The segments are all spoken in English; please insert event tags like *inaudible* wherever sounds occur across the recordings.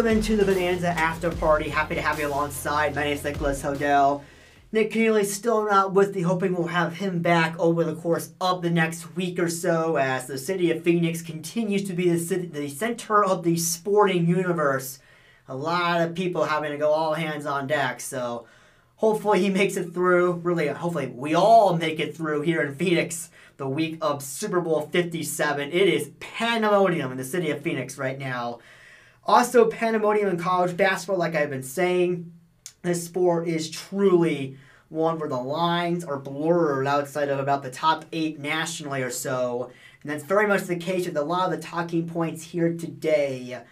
welcome into the Bonanza after party. Happy to have you alongside. My name is Nicholas Hodel. Nick Keeley still not with me, hoping we'll have him back over the course of the next week or so as the city of Phoenix continues to be the, city, the center of the sporting universe. A lot of people having to go all hands on deck, so hopefully he makes it through. Really, hopefully we all make it through here in Phoenix the week of Super Bowl 57. It is pandemonium in the city of Phoenix right now. Also, pandemonium in college basketball, like I've been saying. This sport is truly one where the lines are blurred outside of about the top eight nationally or so. And that's very much the case with a lot of the talking points here today.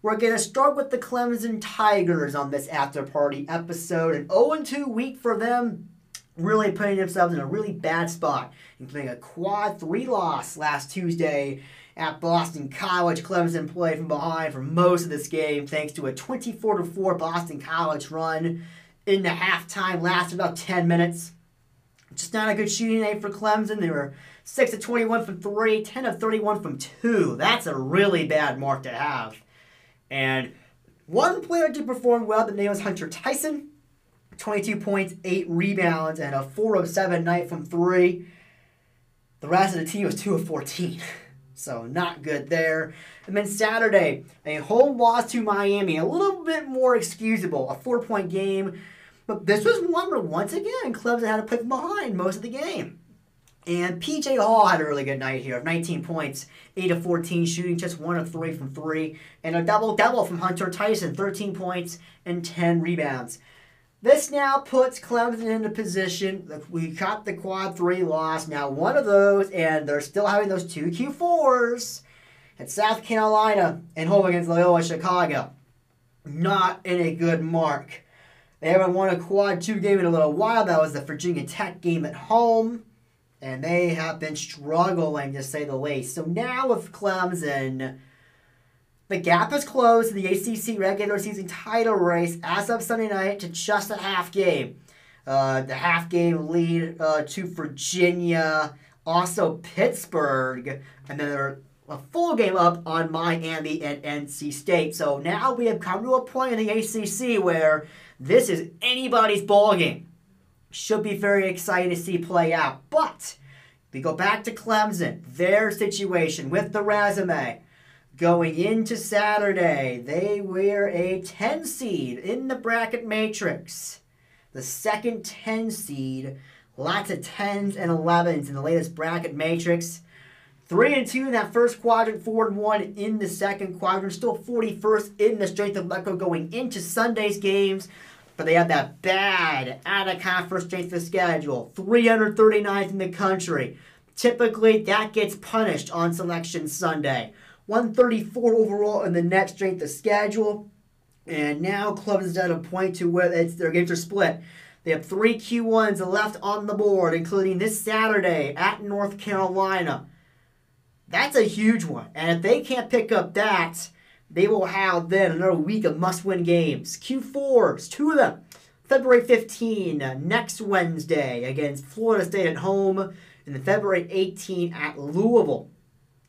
We're going to start with the Clemson Tigers on this after party episode. An 0 2 week for them, really putting themselves in a really bad spot, including a quad three loss last Tuesday at Boston College. Clemson played from behind for most of this game thanks to a 24 4 Boston College run in the halftime, lasted about 10 minutes. Just not a good shooting night for Clemson. They were 6 of 21 from 3, 10 of 31 from 2. That's a really bad mark to have. And one player did perform well. The name was Hunter Tyson. 22 points, 8 rebounds, and a 4 of 7 night from 3. The rest of the team was 2 of 14. *laughs* So not good there. And then Saturday, a home loss to Miami, a little bit more excusable, a four point game. But this was one where once again Clemson had to play behind most of the game. And PJ Hall had a really good night here of 19 points, 8 of 14 shooting, just 1 of 3 from 3, and a double double from Hunter Tyson, 13 points and 10 rebounds. This now puts Clemson in a position. We got the quad three loss. Now one of those, and they're still having those two Q4s at South Carolina and home against Loyola Chicago. Not in a good mark. They haven't won a quad two game in a little while. That was the Virginia Tech game at home. And they have been struggling to say the least. So now with Clemson the gap is closed to the ACC regular season title race as of Sunday night to just a half game. Uh, the half game lead uh, to Virginia, also Pittsburgh, and then they're a full game up on Miami and NC State. So now we have come to a point in the ACC where this is anybody's ball game. Should be very exciting to see play out. But we go back to Clemson, their situation with the resume Going into Saturday, they were a 10 seed in the bracket matrix. The second 10 seed, lots of 10s and 11s in the latest bracket matrix. 3 and 2 in that first quadrant, 4 and 1 in the second quadrant. Still 41st in the strength of record going into Sunday's games. But they have that bad out of conference strength of schedule. 339th in the country. Typically, that gets punished on Selection Sunday. 134 overall in the next strength of schedule. And now clubs is at a point to where it's, their games are split. They have three Q1s left on the board, including this Saturday at North Carolina. That's a huge one. And if they can't pick up that, they will have then another week of must win games. Q4s, two of them. February 15, uh, next Wednesday against Florida State at home, and then February 18 at Louisville.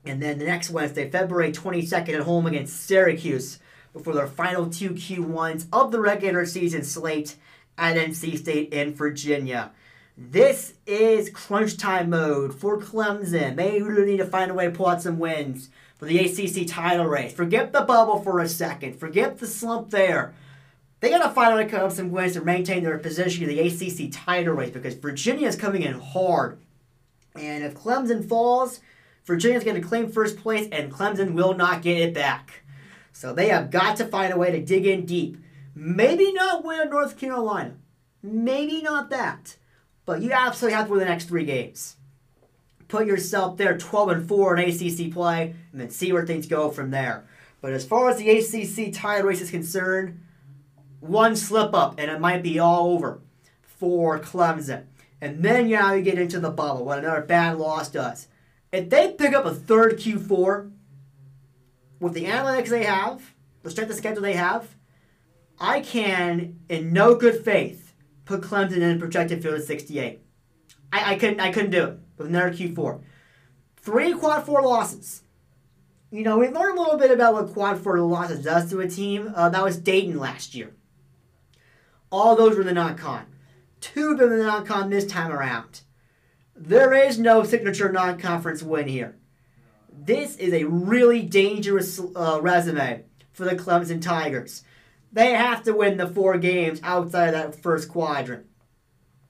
And then the next Wednesday, February 22nd, at home against Syracuse before their final two Q1s of the regular season slate at NC State in Virginia. This is crunch time mode for Clemson. They really need to find a way to pull out some wins for the ACC title race. Forget the bubble for a second. Forget the slump there. They got to find a way to come up some wins to maintain their position in the ACC title race because Virginia is coming in hard. And if Clemson falls, Virginia's going to claim first place, and Clemson will not get it back. So they have got to find a way to dig in deep. Maybe not win North Carolina. Maybe not that. But you absolutely have to win the next three games. Put yourself there 12 and 4 in ACC play, and then see where things go from there. But as far as the ACC title race is concerned, one slip up and it might be all over for Clemson. And then you now you get into the bubble, what another bad loss does. If they pick up a third Q4 with the analytics they have, the strength of schedule they have, I can, in no good faith, put Clemson in a projected field of 68. I, I couldn't I couldn't do it with another Q4. Three quad four losses. you know, we learned a little bit about what quad four losses does to a team. Uh, that was Dayton last year. All those were the non-con. Two of them in the non-con this time around. There is no signature non-conference win here. This is a really dangerous uh, resume for the Clemson Tigers. They have to win the four games outside of that first quadrant.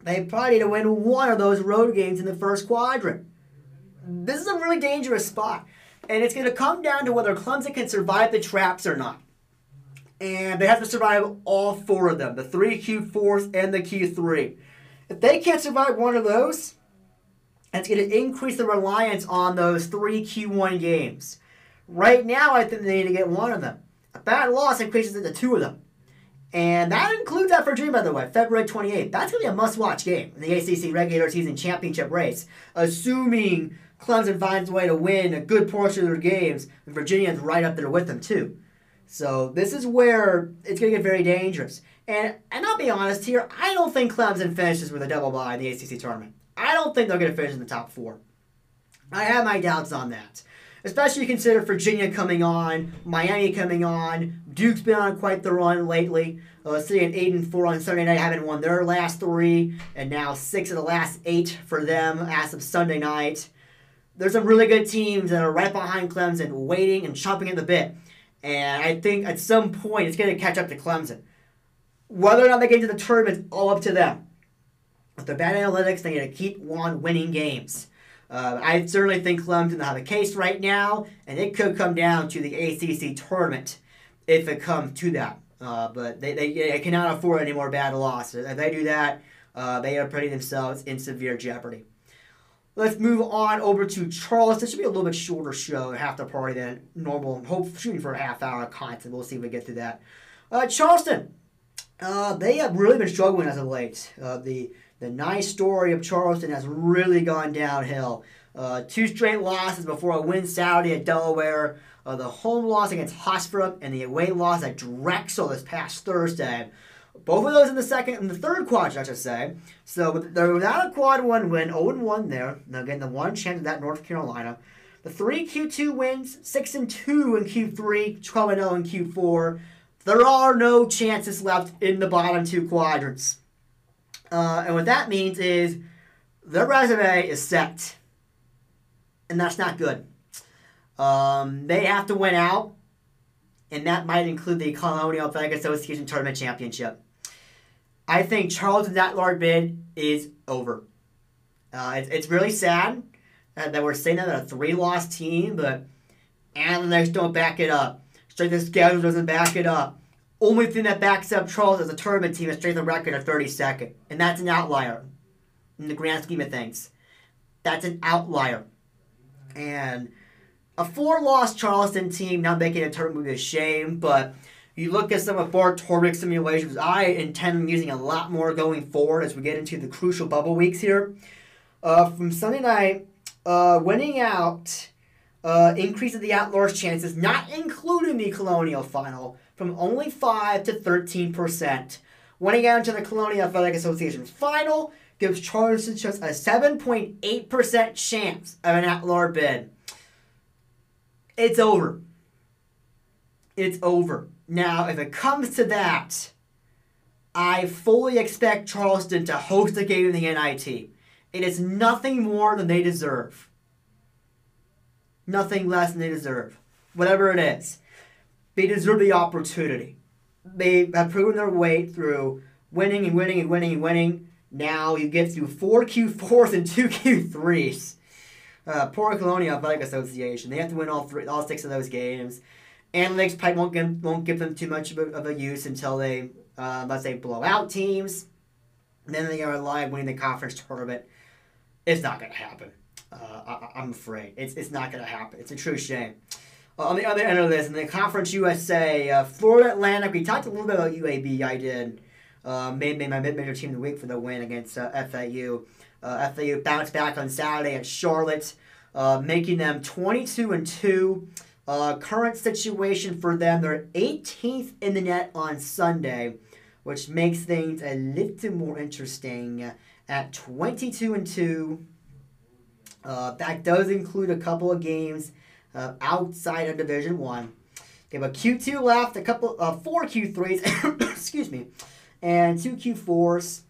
They probably need to win one of those road games in the first quadrant. This is a really dangerous spot. And it's going to come down to whether Clemson can survive the traps or not. And they have to survive all four of them the three Q4s and the Q3. If they can't survive one of those, it's going to increase the reliance on those three Q1 games. Right now, I think they need to get one of them. A bad loss increases it to two of them. And that includes that for Virginia, by the way, February 28th. That's going to be a must watch game in the ACC regular season championship race, assuming Clemson finds a way to win a good portion of their games, and Virginia's right up there with them, too. So this is where it's going to get very dangerous. And, and I'll be honest here, I don't think Clemson finishes with a double bye in the ACC tournament. I don't think they're going to finish in the top four. I have my doubts on that especially consider Virginia coming on, Miami coming on. Duke's been on quite the run lately. Uh, sitting at eight and four on Sunday night, having won their last three, and now six of the last eight for them as of Sunday night. There's some really good teams that are right behind Clemson, waiting and chomping at the bit. And I think at some point it's going to catch up to Clemson. Whether or not they get into the tournament all up to them. Their bad analytics, they need to keep on winning games. Uh, I certainly think Clemson will have a case right now, and it could come down to the ACC tournament if it comes to that. Uh, but they, they, they, cannot afford any more bad losses. If they do that, uh, they are putting themselves in severe jeopardy. Let's move on over to Charleston. This should be a little bit shorter show, half the party than normal. Hope shooting for a half hour content. We'll see if we get through that. Uh, Charleston, uh, they have really been struggling as of late. Uh, the the nice story of Charleston has really gone downhill. Uh, two straight losses before a win Saturday at Delaware. Uh, the home loss against Hofstra and the away loss at Drexel this past Thursday. Both of those in the second and the third quadrant, I should say. So they're without a quad one win, 0 1 there. Now getting the one chance of that North Carolina. The three Q2 wins, 6 and 2 in Q3, 12 and 0 in Q4. There are no chances left in the bottom two quadrants. Uh, and what that means is their resume is set. And that's not good. Um, they have to win out, and that might include the Colonial Athletic Association Tournament Championship. I think Charleston's at large bid is over. Uh, it's, it's really sad that, that we're saying that a three loss team, but analytics don't back it up. Strength of schedule doesn't back it up. Only thing that backs up Charles as a tournament team is strength of record of 32nd. And that's an outlier in the grand scheme of things. That's an outlier. And a four loss Charleston team not making a tournament would be a shame, but you look at some of Bart Torvik simulations, I intend on using a lot more going forward as we get into the crucial bubble weeks here. Uh, from Sunday night, uh, winning out uh, increases the at-large chances, not including the Colonial final, from only 5 to 13%. Winning out into the Colonial Athletic Association final gives Charleston just a 7.8% chance of an at-large bid. It's over. It's over. Now, if it comes to that, I fully expect Charleston to host a game in the NIT. It is nothing more than they deserve. Nothing less than they deserve. Whatever it is. They deserve the opportunity. They have proven their way through winning and winning and winning and winning. Now you get through four Q4s and two Q3s. Uh, poor Colonial Athletic Association. They have to win all three, all six of those games. Analytics probably won't give, won't give them too much of a, of a use until they, uh, let's say, blow out teams. And then they are live winning the conference tournament. It's not going to happen. Uh, I, am afraid. It's, it's not going to happen. It's a true shame. On the other end of this, in the Conference USA, uh, Florida Atlantic, we talked a little bit about UAB. I did. Uh, made, made my mid-major team of the week for the win against uh, FAU. Uh, FAU bounced back on Saturday at Charlotte, uh, making them 22 and 2. Uh, current situation for them, they're 18th in the net on Sunday, which makes things a little more interesting at 22 and 2. Uh, that does include a couple of games uh, outside of Division One. They have a Q2 left, a couple, uh, four Q3s, *coughs* excuse me, and two Q4s.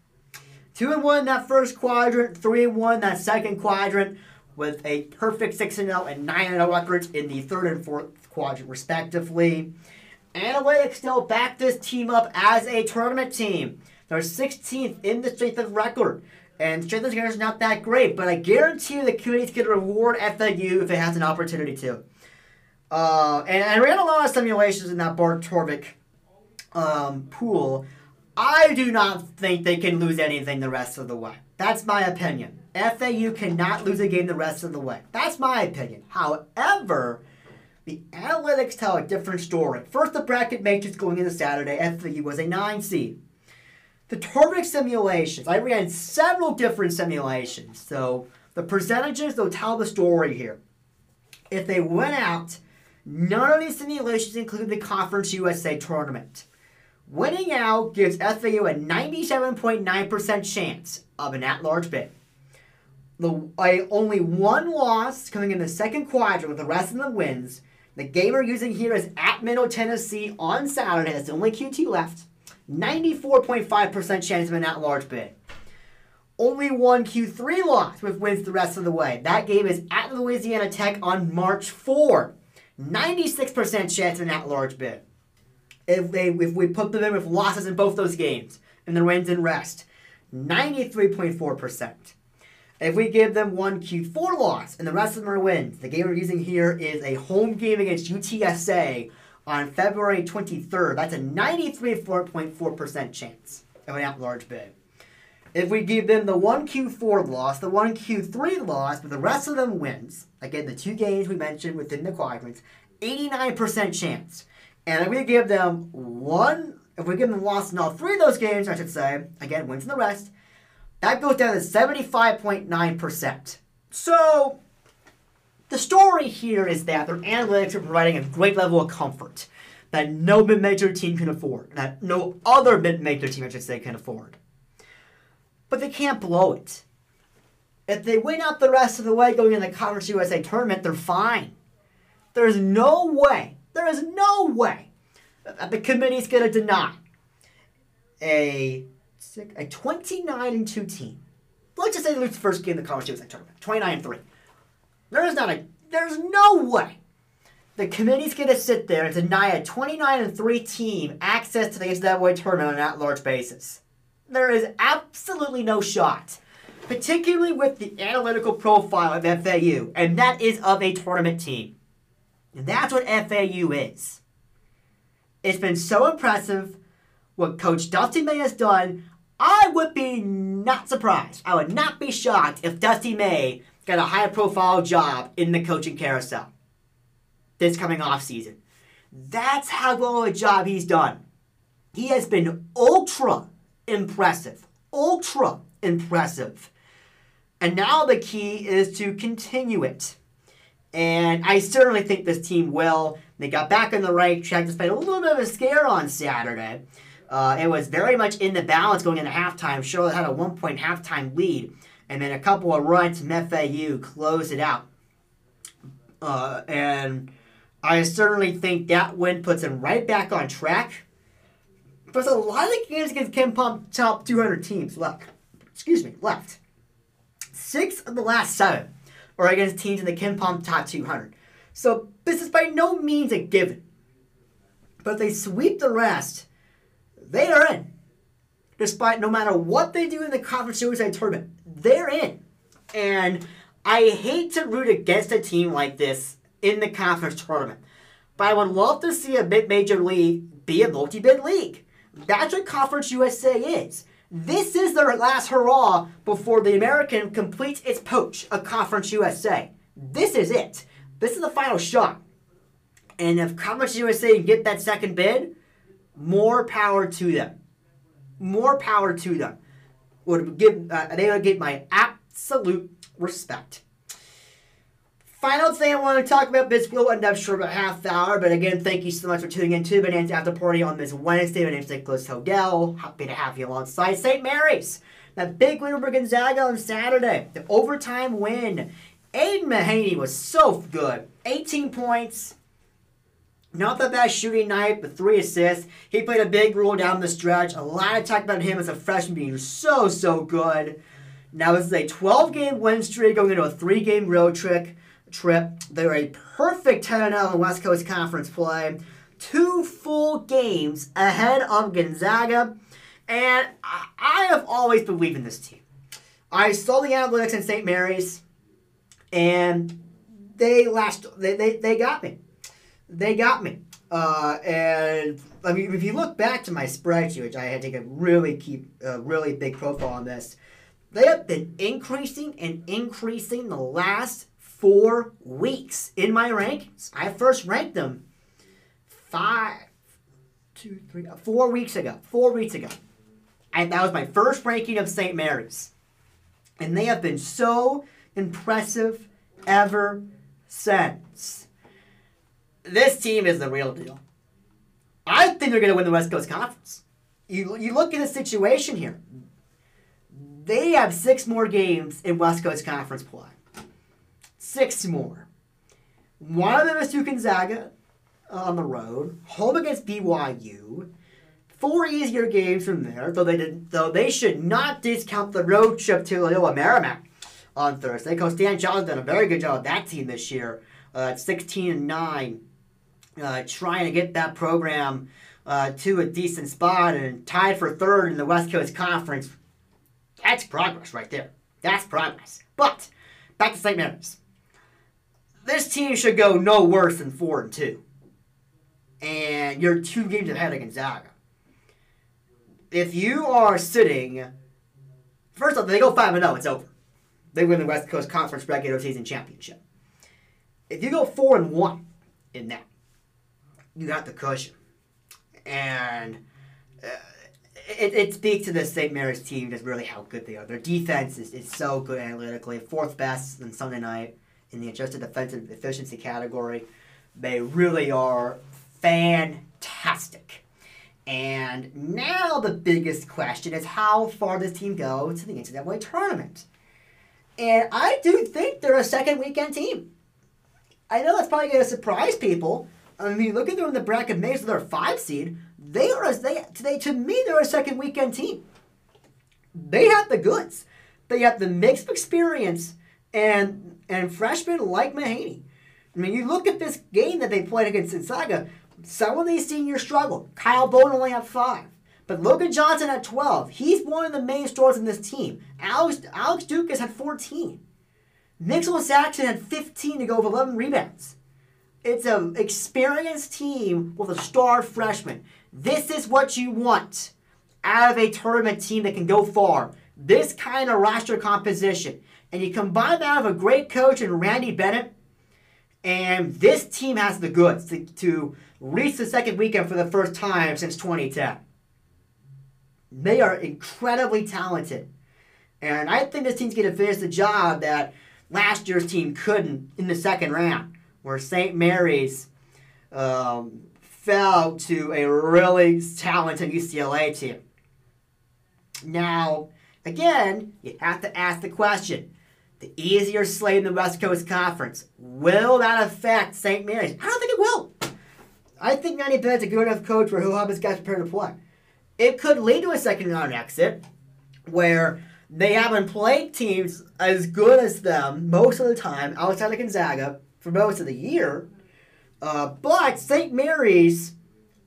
Two and one in that first quadrant, three and one in that second quadrant, with a perfect six and zero and nine and zero records in the third and fourth quadrant, respectively. Analytics still back this team up as a tournament team. They're 16th in the strength of record. And strength of record is not that great, but I guarantee you the going to reward FAU if it has an opportunity to. Uh, and I ran a lot of simulations in that Bart Torvik um, pool. I do not think they can lose anything the rest of the way. That's my opinion. FAU cannot lose a game the rest of the way. That's my opinion. However, the analytics tell a different story. First, the bracket matrix going into Saturday, FAU was a 9 seed. The Torvik simulations, I ran several different simulations. So the percentages, they'll tell the story here. If they went out, none of these simulations include the Conference USA tournament. Winning out gives FAU a 97.9% chance of an at-large bid. The only one loss coming in the second quadrant with the rest of the wins. The game we're using here is at Middle Tennessee on Saturday. That's the only Q2 left. 94.5% chance of an at-large bid. Only one Q3 loss with wins the rest of the way. That game is at Louisiana Tech on March 4. 96% chance of an at-large bid if they if we put them in with losses in both those games and the wins in rest. 93.4%. If we give them one Q4 loss and the rest of them are wins, the game we're using here is a home game against UTSA on February 23rd. That's a 93.4% chance of an at-large bid. If we give them the one Q4 loss, the one Q3 loss, but the rest of them wins, again, the two games we mentioned within the quadrants, 89% chance. And if we give them one, if we give them loss in all three of those games, I should say, again, wins in the rest, that goes down to 75.9%. So, the story here is that their analytics are providing a great level of comfort that no mid-major team can afford, that no other mid-major team, I should say, can afford. But they can't blow it. If they win out the rest of the way going in the Conference USA tournament, they're fine. There's no way there is no way that the committee's going to deny a a 29 and 2 team. Let's just say they lose the first game of the college USA tournament, 29 and 3. There is not a there's no way the committee's going to sit there and deny a 29 and 3 team access to the NCAA tournament on an at-large basis. There is absolutely no shot, particularly with the analytical profile of FAU, and that is of a tournament team. And that's what FAU is. It's been so impressive what Coach Dusty May has done. I would be not surprised. I would not be shocked if Dusty May got a high profile job in the coaching carousel this coming off season. That's how well a job he's done. He has been ultra impressive. Ultra impressive. And now the key is to continue it. And I certainly think this team will. They got back on the right track despite a little bit of a scare on Saturday. Uh, it was very much in the balance going into halftime. Charlotte had a one point halftime lead, and then a couple of runs from FAU close it out. Uh, and I certainly think that win puts them right back on track. There's a lot of games against KenPom top 200 teams left. Excuse me, left. Six of the last seven or against teams in the KenPom Top 200. So this is by no means a given. But if they sweep the rest, they are in. Despite no matter what they do in the Conference USA tournament, they're in. And I hate to root against a team like this in the conference tournament. But I would love to see a mid-major league be a multi-bid league. That's what Conference USA is. This is their last hurrah before the American completes its poach of Conference USA. This is it. This is the final shot. And if Conference USA can get that second bid, more power to them. More power to them. Would give uh, they would get my absolute respect. Final thing I want to talk about, this will end up short of a half hour, but again, thank you so much for tuning in to Bonanza After Party on this Wednesday. My name is Nicholas Hodel. Happy to have you alongside St. Mary's. That big win over Gonzaga on Saturday. The overtime win Aidan Mahaney was so good. 18 points. Not the best shooting night, but three assists. He played a big role down the stretch. A lot of talk about him as a freshman being so, so good. Now this is a 12 game win streak going into a three game road trip. Trip. They're a perfect 10 0 in West Coast Conference play. Two full games ahead of Gonzaga. And I have always believed in this team. I saw the analytics in St. Mary's, and they last they, they, they got me. They got me. Uh, and I mean, if you look back to my spreadsheet, which I had to take a really keep a really big profile on this, they have been increasing and increasing the last four weeks in my rankings. I first ranked them five, two, three, uh, four weeks ago. Four weeks ago. And that was my first ranking of St. Mary's. And they have been so impressive ever since. This team is the real deal. I think they're going to win the West Coast Conference. You, you look at the situation here. They have six more games in West Coast Conference play. Six more. One of them is to Gonzaga on the road, home against BYU. Four easier games from there, though they did, though they should not discount the road trip to Loyola Marymount on Thursday. Coach Stan Johnson done a very good job with that team this year uh, at 16 and 9, uh, trying to get that program uh, to a decent spot and tied for third in the West Coast Conference. That's progress right there. That's progress. But back to St. Mary's. This team should go no worse than 4 and 2. And you're two games ahead of Gonzaga. If you are sitting, first off, they go 5 and 0, it's over they win the West Coast Conference regular season championship. If you go four and one in that, you got the cushion, and uh, it, it speaks to the St. Mary's team just really how good they are. Their defense is, is so good analytically, fourth best on Sunday night in the adjusted defensive efficiency category. They really are fantastic. And now the biggest question is how far does team go to the NCAA tournament? And I do think they're a second weekend team. I know that's probably going to surprise people. I mean, look at them in the bracket so they're five seed. They are as they today to me they're a second weekend team. They have the goods. They have the mix of experience and and freshmen like Mahaney. I mean, you look at this game that they played against Gonzaga. Some of these seniors struggled. Kyle Bowen only had five. But Logan Johnson at 12, he's one of the main stars in this team. Alex, Alex Ducas had 14. Nicholas Saxen had 15 to go with 11 rebounds. It's an experienced team with a star freshman. This is what you want out of a tournament team that can go far. This kind of roster composition. And you combine that with a great coach in Randy Bennett, and this team has the goods to, to reach the second weekend for the first time since 2010. They are incredibly talented. And I think this team's going to finish the job that last year's team couldn't in the second round, where St. Mary's um, fell to a really talented UCLA team. Now, again, you have to ask the question the easier slate in the West Coast Conference, will that affect St. Mary's? I don't think it will. I think Randy Bennett's a good enough coach where he'll have his guys prepared to play it could lead to a second round exit where they haven't played teams as good as them most of the time outside of Gonzaga for most of the year. Uh, but St. Mary's,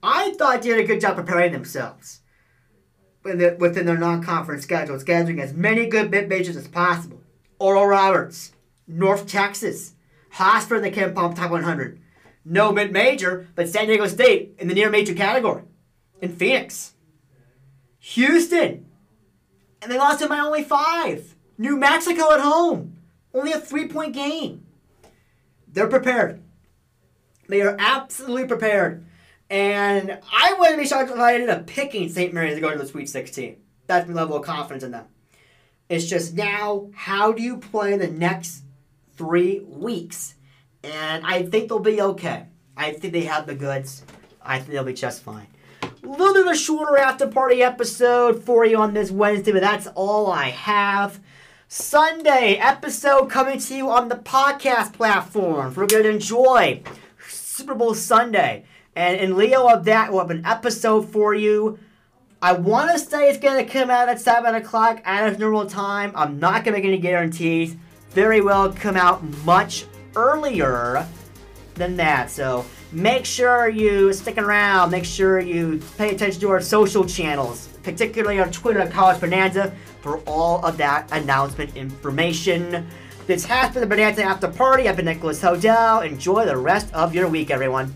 I thought did a good job preparing themselves within their non-conference schedule, scheduling as many good mid majors as possible. Oral Roberts, North Texas, Hofstra in the KenPom Top 100. No mid major, but San Diego State in the near major category. In Phoenix. Houston. And they lost him by only five. New Mexico at home. Only a three point game. They're prepared. They are absolutely prepared. And I wouldn't be shocked if I ended up picking St. Mary's to go to the Sweet 16. That's my level of confidence in them. It's just now, how do you play the next three weeks? And I think they'll be okay. I think they have the goods. I think they'll be just fine. A little bit of a shorter after party episode for you on this Wednesday, but that's all I have. Sunday episode coming to you on the podcast platform. We're going to enjoy Super Bowl Sunday. And in Leo of that, we'll have an episode for you. I want to say it's going to come out at 7 o'clock at its normal time. I'm not going to make any guarantees. Very well come out much earlier than that. So make sure you stick around. Make sure you pay attention to our social channels, particularly on Twitter at College Bonanza, for all of that announcement information. This has been the Bonanza After Party. I've been Nicholas Hodel. Enjoy the rest of your week, everyone.